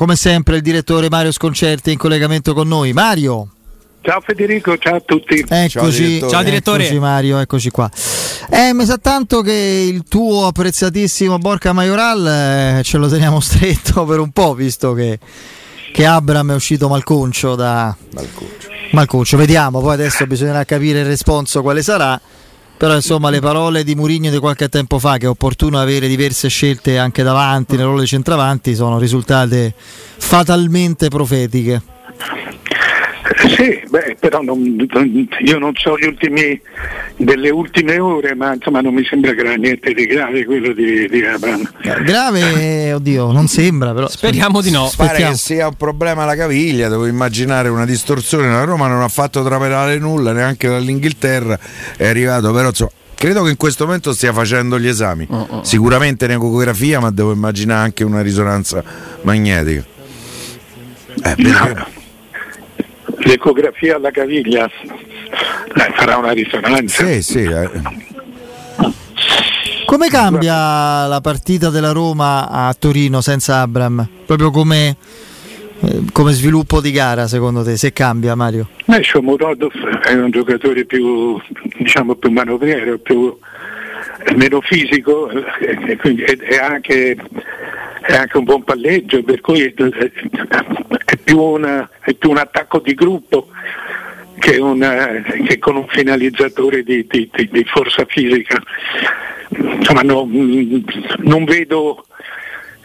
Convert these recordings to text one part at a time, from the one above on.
come sempre il direttore Mario Sconcerti in collegamento con noi. Mario. Ciao Federico, ciao a tutti. Eccoci, ciao direttore, ciao direttore. Eccoci Mario, eccoci qua. Eh, mi sa tanto che il tuo apprezzatissimo Borca Majoral eh, ce lo teniamo stretto per un po', visto che, che Abram è uscito malconcio da malconcio. malconcio. Vediamo, poi adesso bisognerà capire il responso quale sarà. Però insomma le parole di Murigno di qualche tempo fa che è opportuno avere diverse scelte anche davanti, nel ruolo di centravanti, sono risultate fatalmente profetiche. Sì, beh, però non, io non so gli ultimi, delle ultime ore, ma insomma non mi sembra che era niente di grave quello di, di Abram. Grave, oddio, non sembra, però speriamo di no. Pare che sia un problema alla caviglia, devo immaginare una distorsione. La Roma non ha fatto trapelare nulla neanche dall'Inghilterra, è arrivato però insomma, credo che in questo momento stia facendo gli esami. Oh, oh. Sicuramente un'ecografia, ma devo immaginare anche una risonanza magnetica. Eh, no l'ecografia alla caviglia eh, farà una risonanza. Sì, sì. Eh. Come cambia la partita della Roma a Torino senza Abram? Proprio come, eh, come sviluppo di gara secondo te, se cambia Mario? Beh, Shomurodov è un giocatore più, diciamo, più manovriero, più, meno fisico e, quindi è, anche, è anche un buon palleggio, per cui è più, una, è più un attacco di gruppo che, una, che con un finalizzatore di, di, di, di forza fisica. Insomma, no, non vedo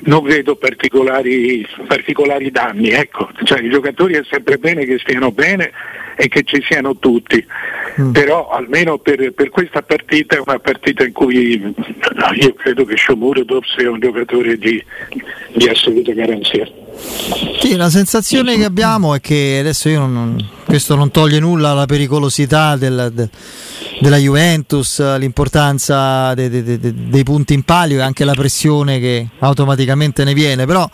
non vedo particolari, particolari danni, ecco. cioè, i giocatori è sempre bene che stiano bene e che ci siano tutti, mm. però almeno per, per, questa partita è una partita in cui io credo che Shomurodov sia un giocatore di, di assoluta garanzia. Sì, la sensazione che abbiamo è che adesso io non, questo non toglie nulla alla pericolosità del, del, della Juventus, l'importanza de, de, de, dei punti in palio e anche la pressione che automaticamente ne viene, però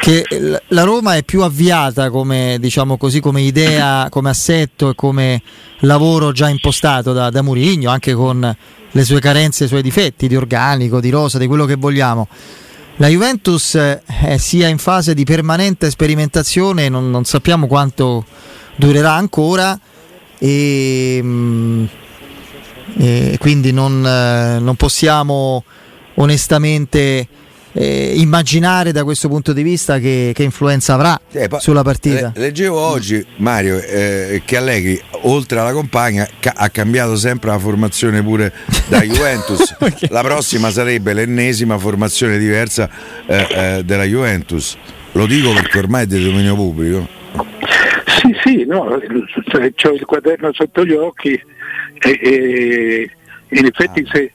che la Roma è più avviata come, diciamo così, come idea, come assetto e come lavoro già impostato da, da Murigno, anche con le sue carenze i suoi difetti di organico, di rosa, di quello che vogliamo la Juventus è sia in fase di permanente sperimentazione, non, non sappiamo quanto durerà ancora e, mm, e quindi non, eh, non, possiamo onestamente eh, immaginare da questo punto di vista che, che influenza avrà eh, sulla partita. leggevo oggi Mario eh, che Allegri oltre alla compagna ca- ha cambiato sempre la formazione pure da Juventus. okay. La prossima sarebbe l'ennesima formazione diversa eh, eh, della Juventus. Lo dico perché ormai è di dominio pubblico. Sì, sì, no, ho il quaderno sotto gli occhi e, e in effetti ah. se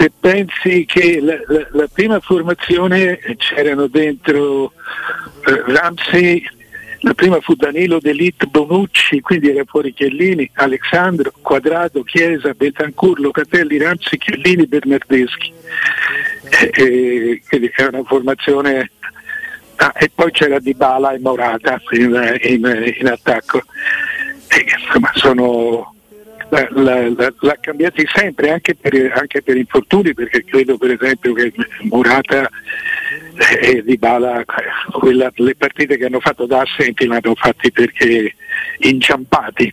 se pensi che la, la, la prima formazione c'erano dentro eh, Ramsey, la prima fu Danilo Delit Bonucci, quindi era fuori Chiellini, Alessandro, Quadrado, Chiesa, Betancourt, Locatelli, Ramsey, Chiellini, Bernardeschi. E, e, era una formazione ah, e poi c'era Di Bala e Morata in, in, in attacco. E, insomma, sono l'ha cambiati sempre anche per, anche per, infortuni perché credo per esempio che Murata e Di Bala quella, le partite che hanno fatto da assenti le hanno fatte perché inciampati.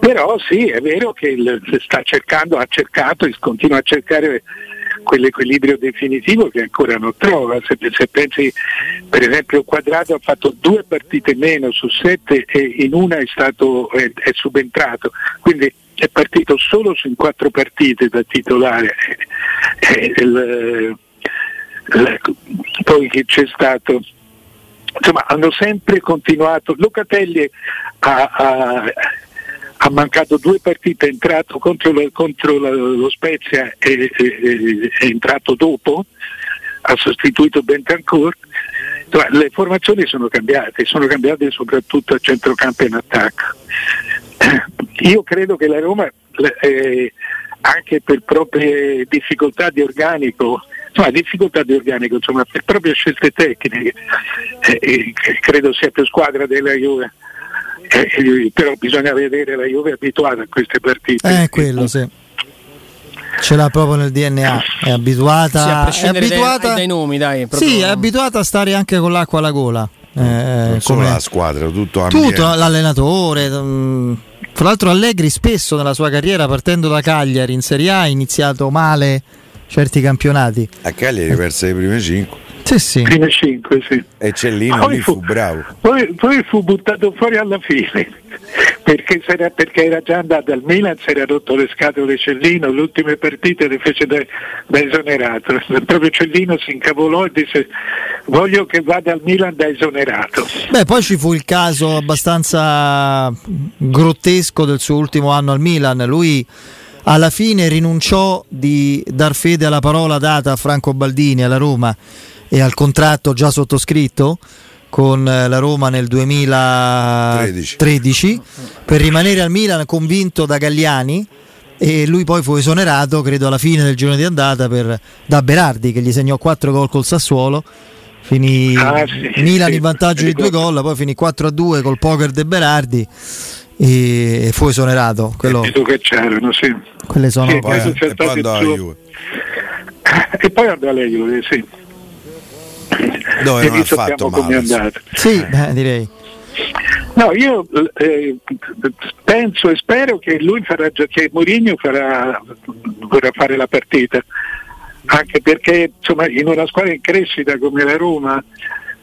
Però sì è vero che il, sta cercando ha cercato e continua a cercare quell'equilibrio definitivo che ancora non trova. Se, se pensi per esempio Quadrato ha fatto due partite meno su sette e in una è, stato, è, è subentrato, quindi è partito solo su quattro partite da titolare. Eh, il, il, poi che c'è stato insomma hanno sempre continuato Locatelli ha, ha ha mancato due partite, è entrato contro, la, contro la, lo Spezia e è entrato dopo, ha sostituito Bentancourt. Le formazioni sono cambiate, sono cambiate soprattutto a centrocampo e in attacco. Io credo che la Roma, eh, anche per proprie difficoltà di organico, insomma difficoltà di organico, insomma per proprie scelte tecniche, eh, eh, credo sia più squadra della Juve eh, però bisogna vedere la Juve abituata a queste partite. Eh, quello sì. Ce l'ha proprio nel DNA, è abituata, sì, è abituata dai, dai, nomi, dai, proprio... Sì, è abituata a stare anche con l'acqua alla gola. Eh, non solo la squadra, tutto, tutto l'allenatore. Mm, tra l'altro Allegri spesso nella sua carriera partendo da Cagliari in Serie A ha iniziato male certi campionati. A Cagliari perse le prime 5. Sì, sì. Prime 5, sì. E Cellino lì fu, fu bravo. Poi, poi, fu buttato fuori alla fine perché, era, perché era già andato al Milan, si era rotto le scatole Cellino, le ultime partite le fece da, da esonerato. Proprio Cellino si incavolò e disse voglio che vada al Milan da esonerato. Beh, poi ci fu il caso abbastanza grottesco del suo ultimo anno al Milan. Lui alla fine rinunciò di dar fede alla parola data a Franco Baldini alla Roma e al contratto già sottoscritto con la Roma nel 2013 13. per rimanere al Milan convinto da Galliani e lui poi fu esonerato credo alla fine del giorno di andata per, da Berardi che gli segnò 4 gol col Sassuolo. Finì ah, sì, Milan sì, in vantaggio di due gol poi finì 4 a 2 col poker de Berardi e fu esonerato. Quello... che c'erano sì. Quelle sono sì, poi, e, poi suo... e poi andò Juve sì dove non ha fatto male. Sì, beh, direi. No, io eh, penso e spero che lui farà che Mourinho farà, vorrà fare la partita, anche perché insomma, in una squadra in crescita come la Roma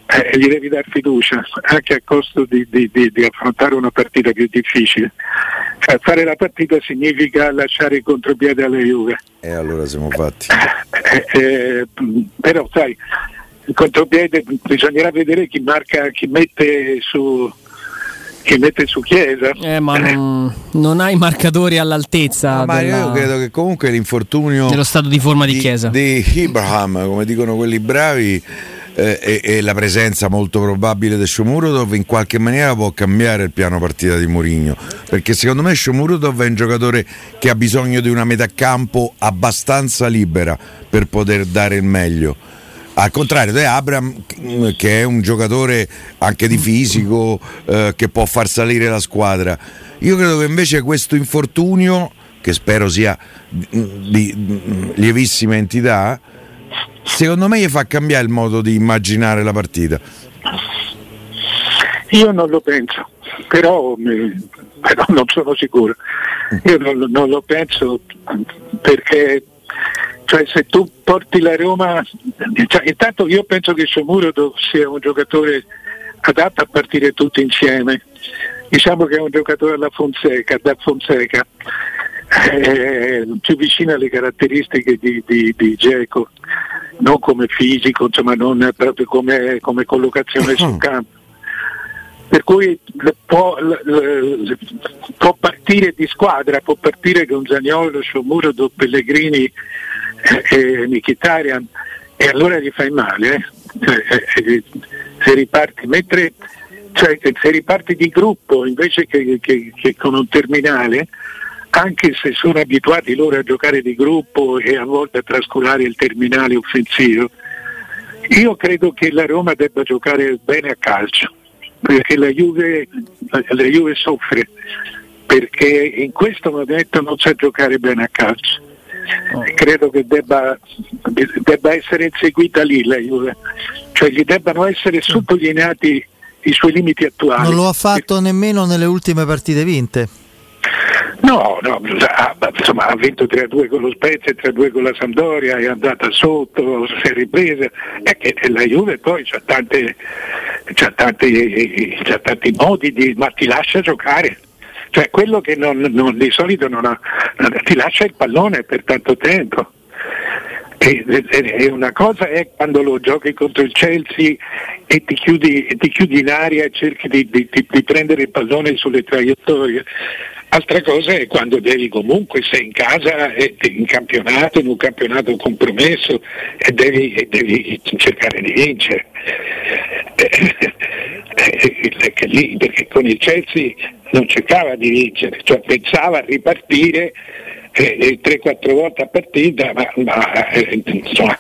eh, gli devi dare fiducia, anche a costo di, di, di, di affrontare una partita più difficile. Cioè, fare la partita significa lasciare il contropiede alle Juve. E allora siamo fatti. Eh, eh, però sai, il contropiede bisognerà vedere chi marca, chi mette su, chi mette su Chiesa. Eh, ma non, non hai marcatori all'altezza. No, ma della... io credo che comunque l'infortunio dello stato di forma di, di Chiesa di Ibrahim, come dicono quelli bravi. Eh, e, e, la presenza molto probabile di Shomurodov in qualche maniera può cambiare il piano partita di Mourinho perché secondo me Shomurodov è un giocatore che ha bisogno di una metà campo abbastanza libera per poter dare il meglio al contrario di Abram che è un giocatore anche di fisico eh, che può far salire la squadra. Io credo che invece questo infortunio che spero sia di lievissima entità secondo me gli fa cambiare il modo di immaginare la partita. Io non lo penso però, però non sono sicuro. Io non, non lo penso perché cioè se tu porti la Roma, cioè, intanto io penso che Shomurodov sia un giocatore adatto a partire tutti insieme, diciamo che è un giocatore alla Fonseca, da Fonseca, eh, più vicino alle caratteristiche di, di, di Geco, non come fisico, insomma non proprio come, come collocazione sul campo. Per cui può, può, partire di squadra, può partire con Zagnolo, Sciomuro, Pellegrini e, e Mkhitaryan e allora gli fai male eh? eh, eh se riparti mentre cioè, se riparti di gruppo invece che, che, che, con un terminale anche se sono abituati loro a giocare di gruppo e a volte a trascurare il terminale offensivo io credo che la Roma debba giocare bene a calcio perché la Juve, la Juve soffre perché in questo momento non sa giocare bene a calcio. Oh. Credo che debba, debba, essere inseguita lì la Juve, cioè gli debbano essere sottolineati i suoi limiti attuali. Non lo ha fatto nemmeno nelle ultime partite vinte. No, no, insomma ha vinto 3-2 con lo Spezia e 3-2 con la Sampdoria, è andata sotto, si è ripresa e, e la Juve poi ha tante, c'ha tanti, c'ha tanti modi di, ma ti lascia giocare. Cioè quello che non, non, di solito non ha, ti lascia il pallone per tanto tempo. E, e, una cosa è quando lo giochi contro il Chelsea e ti chiudi, ti chiudi in aria e cerchi di, di, di, prendere il pallone sulle traiettorie. Altra cosa è quando devi comunque, sei in casa, in campionato, in un campionato compromesso e devi, e devi cercare di vincere. lì, perché con il Chelsea non cercava di vincere, cioè pensava a ripartire eh, 3-4 volte a partita, ma, ma eh, insomma,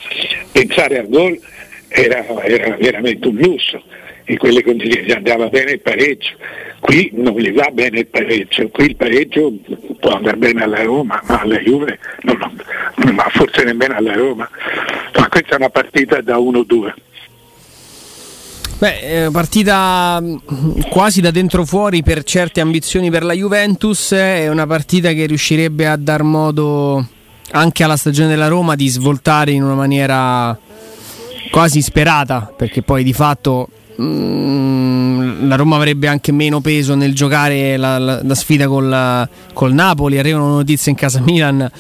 pensare al gol era, era veramente un lusso, in quelle condizioni andava bene il pareggio, qui non gli va bene il pareggio, qui il pareggio può andare bene alla Roma, ma alla Juve, non, non, ma forse nemmeno alla Roma, ma questa è una partita da 1-2. Beh, partita quasi da dentro fuori per certe ambizioni per la Juventus, è una partita che riuscirebbe a dar modo anche alla stagione della Roma di svoltare in una maniera quasi sperata, perché poi di fatto mh, la Roma avrebbe anche meno peso nel giocare la, la, la sfida col, col Napoli, arrivano notizie in casa Milan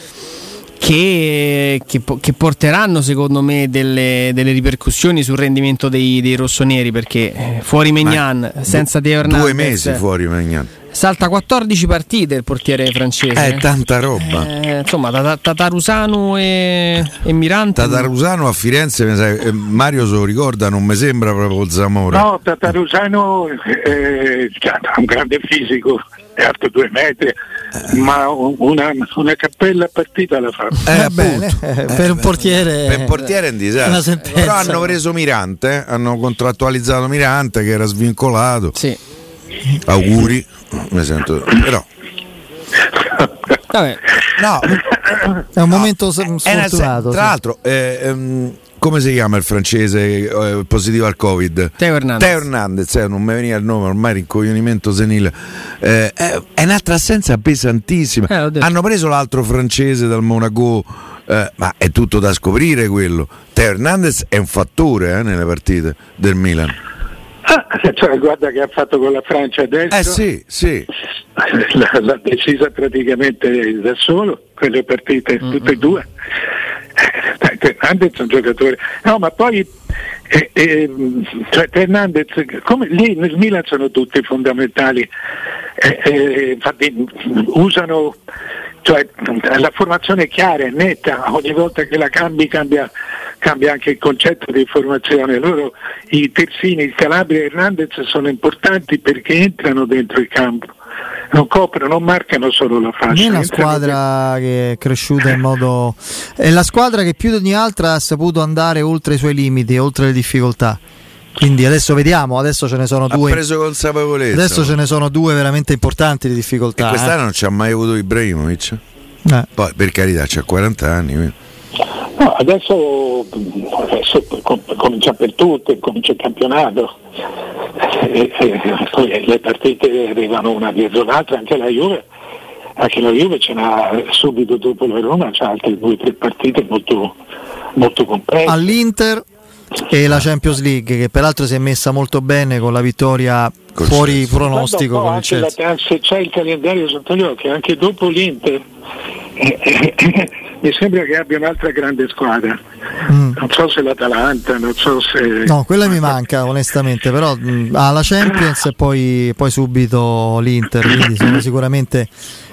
che, che, che, porteranno secondo me delle, delle, ripercussioni sul rendimento dei, dei rossoneri perché eh, fuori Megnan senza Teo Hernandez due mesi fuori Megnan salta 14 partite il portiere francese. È tanta roba. Eh, insomma Tatarusano e, e Mirante Tatarusano a Firenze eh, Mario se lo ricorda non mi sembra proprio il Zamora. No Tatarusano eh, ha un grande fisico è alto due metri ma una, una, cappella partita la fa. Eh, bene, eh, per un portiere, per un portiere è un disastro. Però hanno preso Mirante, hanno contrattualizzato Mirante che era svincolato. Sì. Auguri, mi sento, però. Vabbè. No, è un momento no, sfortunato. Tra l'altro, eh, ehm, come si chiama il francese eh, positivo al Covid? Teo Hernandez. Teo Hernandez, eh, non mi veniva il nome, ormai rincoglionimento senile. Eh, è, è, un'altra assenza pesantissima. Eh, Hanno preso l'altro francese dal Monaco. Eh, ma è tutto da scoprire quello. Teo Hernandez è un fattore eh, nelle partite del Milan. Ah, cioè, guarda che ha fatto con la Francia adesso. Eh sì, sì. L'ha decisa praticamente da solo, quelle partite, mm-hmm. tutte e due. Fernandez è un giocatore, no ma poi eh, eh, cioè, Fernandez, come lì nel Milan sono tutti fondamentali, eh, eh infatti usano cioè, la formazione è chiara, è netta, ogni volta che la cambi cambia, cambia anche il concetto di formazione. Loro, i terzini, il Calabria e Hernandez sono importanti perché entrano dentro il campo non coprono, non marcano solo la fascia. È una squadra che è cresciuta in modo. È la squadra che più di ogni altra ha saputo andare oltre i suoi limiti, oltre le difficoltà. Quindi adesso vediamo, adesso ce ne sono due. Ha preso consapevolezza. Adesso ce ne sono due veramente importanti di difficoltà. E quest'anno eh. non ci ha mai avuto Ibrahimovic. Eh. Poi per carità, c'ha 40 anni. No, adesso, adesso comincia per tutte, comincia il campionato e, e, poi le partite arrivano una dietro l'altra, anche la Juve, anche la Juve ce n'ha subito dopo la Roma, c'ha altre due o tre partite molto, molto complesse. All'Inter e la Champions League che peraltro si è messa molto bene con la vittoria Col fuori Chelsea. pronostico con il. La, se c'è il calendario sotto gli occhi, anche dopo l'Inter mi sembra che abbia un'altra grande squadra. Mm. Non so se l'Atalanta, non so se. No, quella mi manca onestamente, però mm, ha la Champions e poi, poi subito l'Inter, quindi sono sicuramente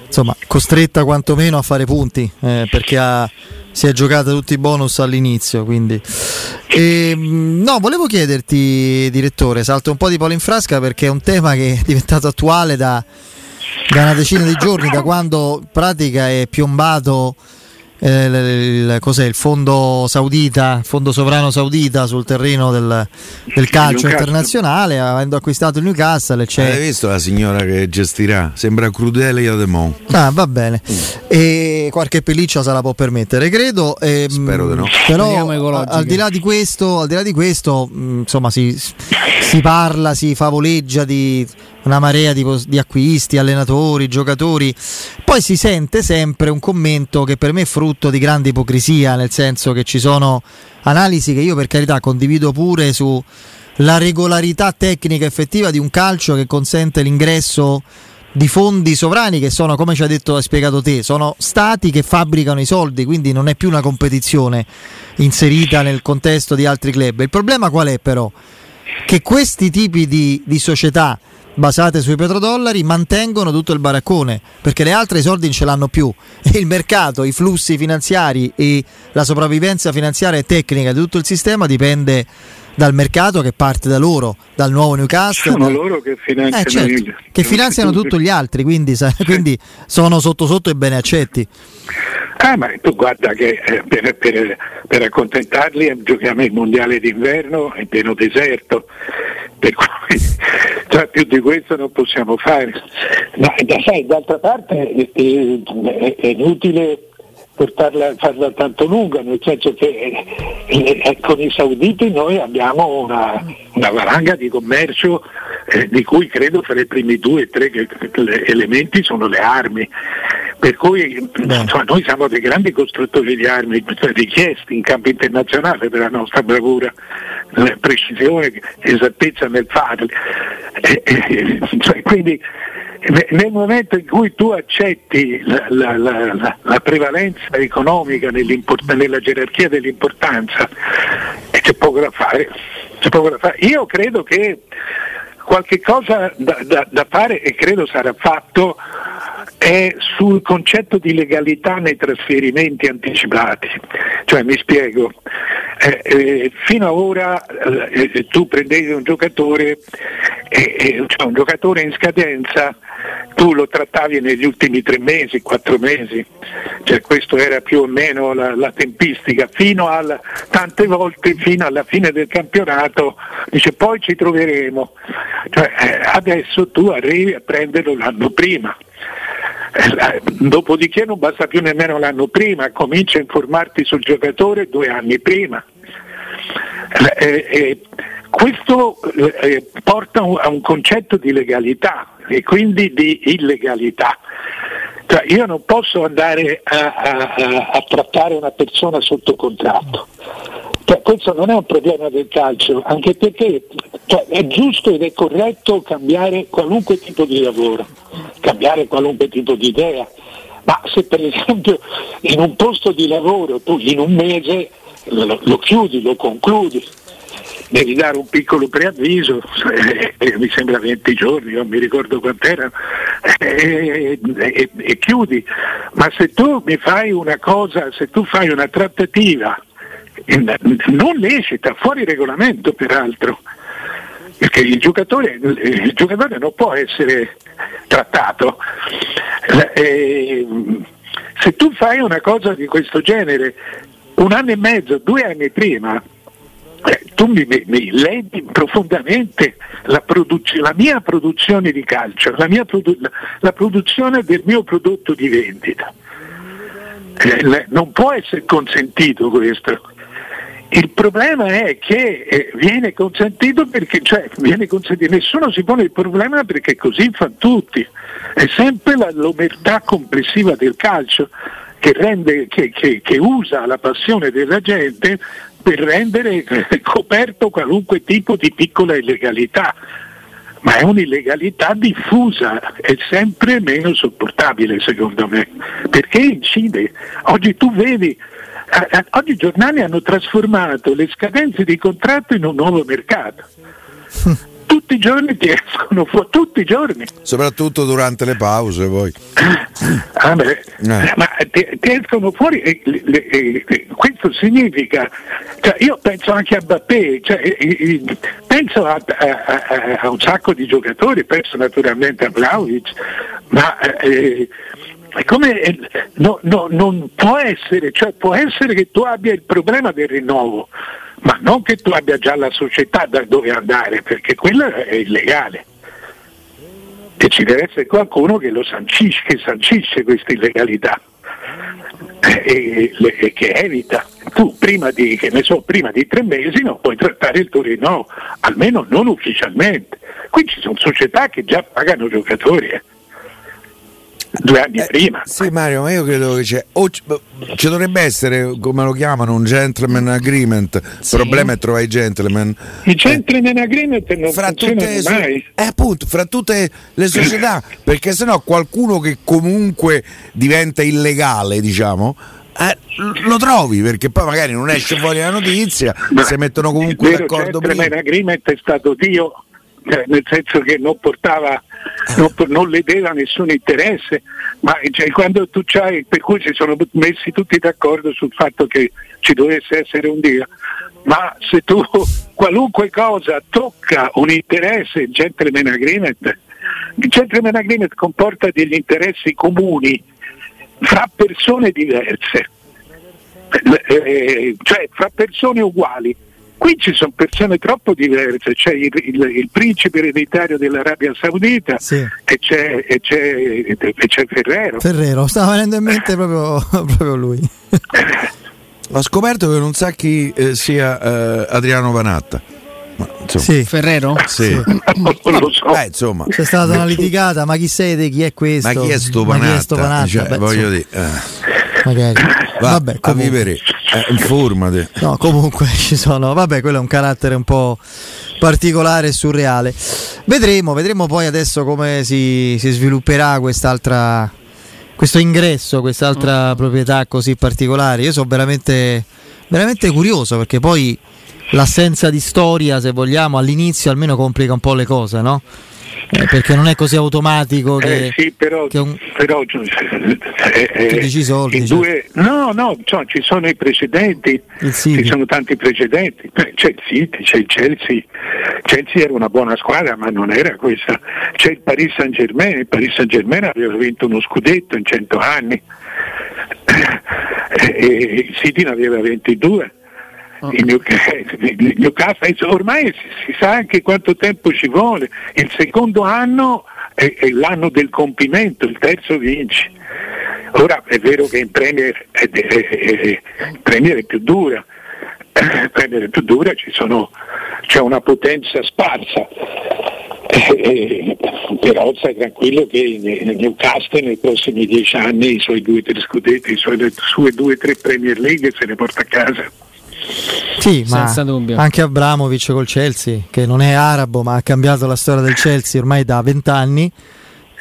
insomma, costretta quantomeno a fare punti eh, perché ha, si è giocata tutti i bonus all'inizio. Quindi. E, mm, no, volevo chiederti, direttore, salto un po' di polo in frasca perché è un tema che è diventato attuale da, da una decina di giorni, da quando pratica è piombato eh, il, cos'è, il fondo saudita, fondo sovrano saudita sul terreno del, del calcio internazionale, avendo acquistato il Newcastle. C'è... Hai visto la signora che gestirà? Sembra crudele Iademont. Ah, va bene. Mm. E qualche pelliccia se la può permettere, credo. E, ehm, Spero di no. Però al di là di questo, al di là di questo mm, insomma, si, si parla, si favoleggia di una marea di, di, acquisti, allenatori, giocatori. Poi si sente sempre un commento che per me è frutto di grande ipocrisia, nel senso che ci sono analisi che io per carità condivido pure sulla regolarità tecnica effettiva di un calcio che consente l'ingresso di fondi sovrani che sono, come ci hai detto, hai spiegato te, sono stati che fabbricano i soldi, quindi non è più una competizione inserita nel contesto di altri club. Il problema qual è però? Che questi tipi di, di società basate sui petrodollari mantengono tutto il baraccone perché le altre i soldi non ce l'hanno più e il mercato, i flussi finanziari e la sopravvivenza finanziaria e tecnica di tutto il sistema dipende dal mercato che parte da loro, dal nuovo Newcastle. Sono loro che finanziano, eh, certo, che finanziano tutti gli altri, quindi, quindi sono sotto sotto e bene accetti. Ah, ma tu guarda che eh, per, per, per, accontentarli giochiamo il mondiale d'inverno in pieno deserto, per cui cioè, più di questo non possiamo fare. Sai, d'altra parte è, è, è inutile portarla, farla tanto lunga, nel senso che eh, eh, con i sauditi noi abbiamo una, una valanga di commercio eh, di cui credo fra i primi due o tre elementi sono le armi. Per cui insomma, noi siamo dei grandi costruttori di armi richiesti in campo internazionale per la nostra bravura, precisione, esattezza nel farli. Eh, eh, cioè, quindi nel momento in cui tu accetti la, la, la, la prevalenza economica nella gerarchia dell'importanza, c'è poco da fare. C'è poco da fare. Io credo che qualche cosa da, da, da fare e credo sarà fatto è sul concetto di legalità nei trasferimenti anticipati. Cioè, mi spiego, eh, eh, fino ad ora eh, eh tu prendevi un giocatore, cioè un giocatore in scadenza, tu lo trattavi negli ultimi tre mesi, quattro mesi, cioè, questa era più o meno la, la tempistica, fino al, tante volte fino alla fine del campionato dice poi ci troveremo, cioè, eh, adesso tu arrivi a prenderlo l'anno prima. Eh, dopodiché non basta più nemmeno l'anno prima, comincia a informarti sul giocatore due anni prima. Eh, eh, questo eh, porta a un concetto di legalità e quindi di illegalità. Cioè, io non posso andare a, a, a, trattare una persona sotto contratto. Cioè, questo non è un problema del calcio, anche perché cioè, è giusto ed è corretto cambiare qualunque tipo di lavoro, cambiare qualunque tipo di idea, ma se per esempio in un posto di lavoro tu in un mese lo, lo chiudi, lo concludi, devi dare un piccolo preavviso, eh, eh, mi sembra 20 giorni, non mi ricordo quant'era, eh, e, e chiudi. Ma se tu mi fai una cosa, se tu fai una trattativa non lecita, fuori regolamento peraltro, perché il giocatore, il giocatore non può essere trattato. Eh, se tu fai una cosa di questo genere un anno e mezzo, due anni prima, eh, tu mi, mi, ledi profondamente la, la, mia produzione di calcio, la, produ- la, produzione del mio prodotto di vendita. Eh, non può essere consentito questo. Il problema è che eh, viene consentito perché, cioè, viene consentito, nessuno si pone il problema perché così fanno tutti. È sempre l'omertà complessiva del calcio che, rende, che, che, che usa la passione della gente per rendere eh, coperto qualunque tipo di piccola illegalità ma è un'illegalità diffusa, è sempre meno sopportabile secondo me, perché incide. Oggi tu vedi oggi i giornali hanno trasformato le scadenze di contratto in un nuovo mercato. tutti i giorni ti escono fuori, tutti i giorni. Soprattutto durante le pause poi. Ah beh, eh. Ma ti, ti, escono fuori e, le, e, e, questo significa, cioè io penso anche a Bappé, cioè, penso a, a, a, a, un sacco di giocatori, penso naturalmente a Vlaovic, ma eh, come, eh, no, no, non può essere, cioè può essere che tu abbia il problema del rinnovo, ma non che tu abbia già la società da dove andare, perché quello è illegale. E ci deve essere qualcuno che lo sancisce, che sancisce questa illegalità e, e, e, che evita. Tu prima di, so, prima di, tre mesi non puoi trattare il tuo rinnovo, almeno non ufficialmente. Qui ci sono società che già pagano giocatori. Eh due anni eh, prima. Sì, Mario, ma io credo che c'è. O c- ci dovrebbe essere, come lo chiamano, un gentleman agreement. Il sì. problema è trovare i gentleman. I gentleman eh, agreement non fra tutte, mai. Eh, appunto, fra tutte le società, perché sennò qualcuno che comunque diventa illegale, diciamo. Eh, lo trovi perché poi magari non esce fuori la notizia, Ma si mettono comunque d'accordo prima. Il agreement è stato Dio cioè, nel senso che non portava, non, non ledeva nessun interesse, ma cioè, quando tu c'hai, per cui si sono messi tutti d'accordo sul fatto che ci dovesse essere un Dio, ma se tu qualunque cosa tocca un interesse, il gentleman agreement, il gentleman agreement comporta degli interessi comuni fra persone diverse, eh, eh cioè fra persone uguali Qui ci sono persone troppo diverse, c'è il, il, il principe ereditario dell'Arabia Saudita sì. e, c'è, e, c'è, e, c'è, Ferrero. Ferrero, stava venendo in mente proprio, proprio lui. Ho scoperto che non sa chi eh, sia eh, Adriano Vanatta. Ma, sì. Ferrero? Sì. non lo so. Eh, insomma. C'è stata una litigata, ma chi siete? Chi è questo? Ma chi è sto Vanatta? Cioè, Beh, voglio dire. Eh. Magari. Va, Vabbè, a vivere, eh, informate. No, comunque ci sono. Vabbè, quello è un carattere un po' particolare e surreale. Vedremo, vedremo poi adesso come si, si svilupperà quest'altra questo ingresso, quest'altra mm. proprietà così particolare. Io sono veramente, veramente curioso perché poi l'assenza di storia, se vogliamo, all'inizio almeno complica un po' le cose, no? Eh, perché non è così automatico che, eh sì, però, che un... però eh, eh, soldi, cioè. due... no no cioè, ci sono i precedenti. Ci sono tanti precedenti. C'è il City c'è il Chelsea. Chelsea era una buona squadra ma non era questa. C'è il Paris Saint Germain il Paris Saint Germain aveva vinto uno scudetto in 100 anni. E il City ne aveva 22 il Newcastle, ormai si, sa anche quanto tempo ci vuole, il secondo anno è, è l'anno del compimento, il terzo vinci. Ora è vero che in Premier è, è, Premier è più dura, Premier è più dura, sono, c'è una potenza sparsa. Eh, però stai tranquillo che Newcastle nei prossimi dieci anni i suoi due o tre scudetti, le sue due o tre Premier League se ne porta a casa. Sì, Senza ma dubbio. anche Abramovic col Chelsea, che non è arabo ma ha cambiato la storia del Chelsea ormai da vent'anni.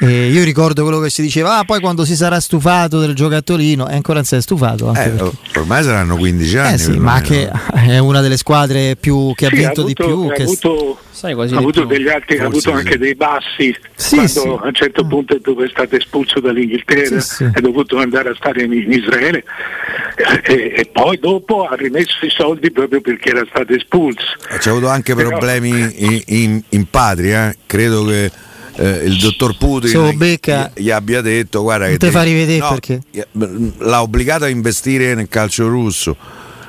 E io ricordo quello che si diceva, ah, poi quando si sarà stufato del giocattolino, e ancora non si è stufato. Eh, ormai saranno 15 anni. Eh sì, ma che è una delle squadre più, che sì, ha vinto ha avuto, di più. Ha che avuto, Sai, ha avuto, degli altri, ha avuto anche dei bassi sì, quando sì. a un certo punto dove è stato espulso dall'Inghilterra sì, è dovuto andare a stare in, in Israele e, e, poi dopo ha rimesso i soldi proprio perché era stato espulso. C'è avuto anche Però, problemi in, in, in patria, credo che eh, il dottor Putin gli, gli, abbia detto guarda che te fa rivedere no, perché l'ha obbligato a investire nel calcio russo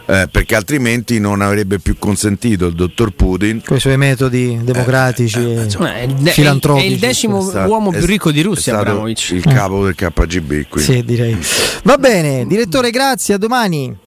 eh, perché altrimenti non avrebbe più consentito il dottor Putin con i suoi metodi democratici eh, eh, insomma, è, il, filantropici. È il decimo stato, uomo più ricco di Russia, Abramovic. Il capo del KGB. Quindi. Sì, direi. Va bene, direttore, grazie, a domani.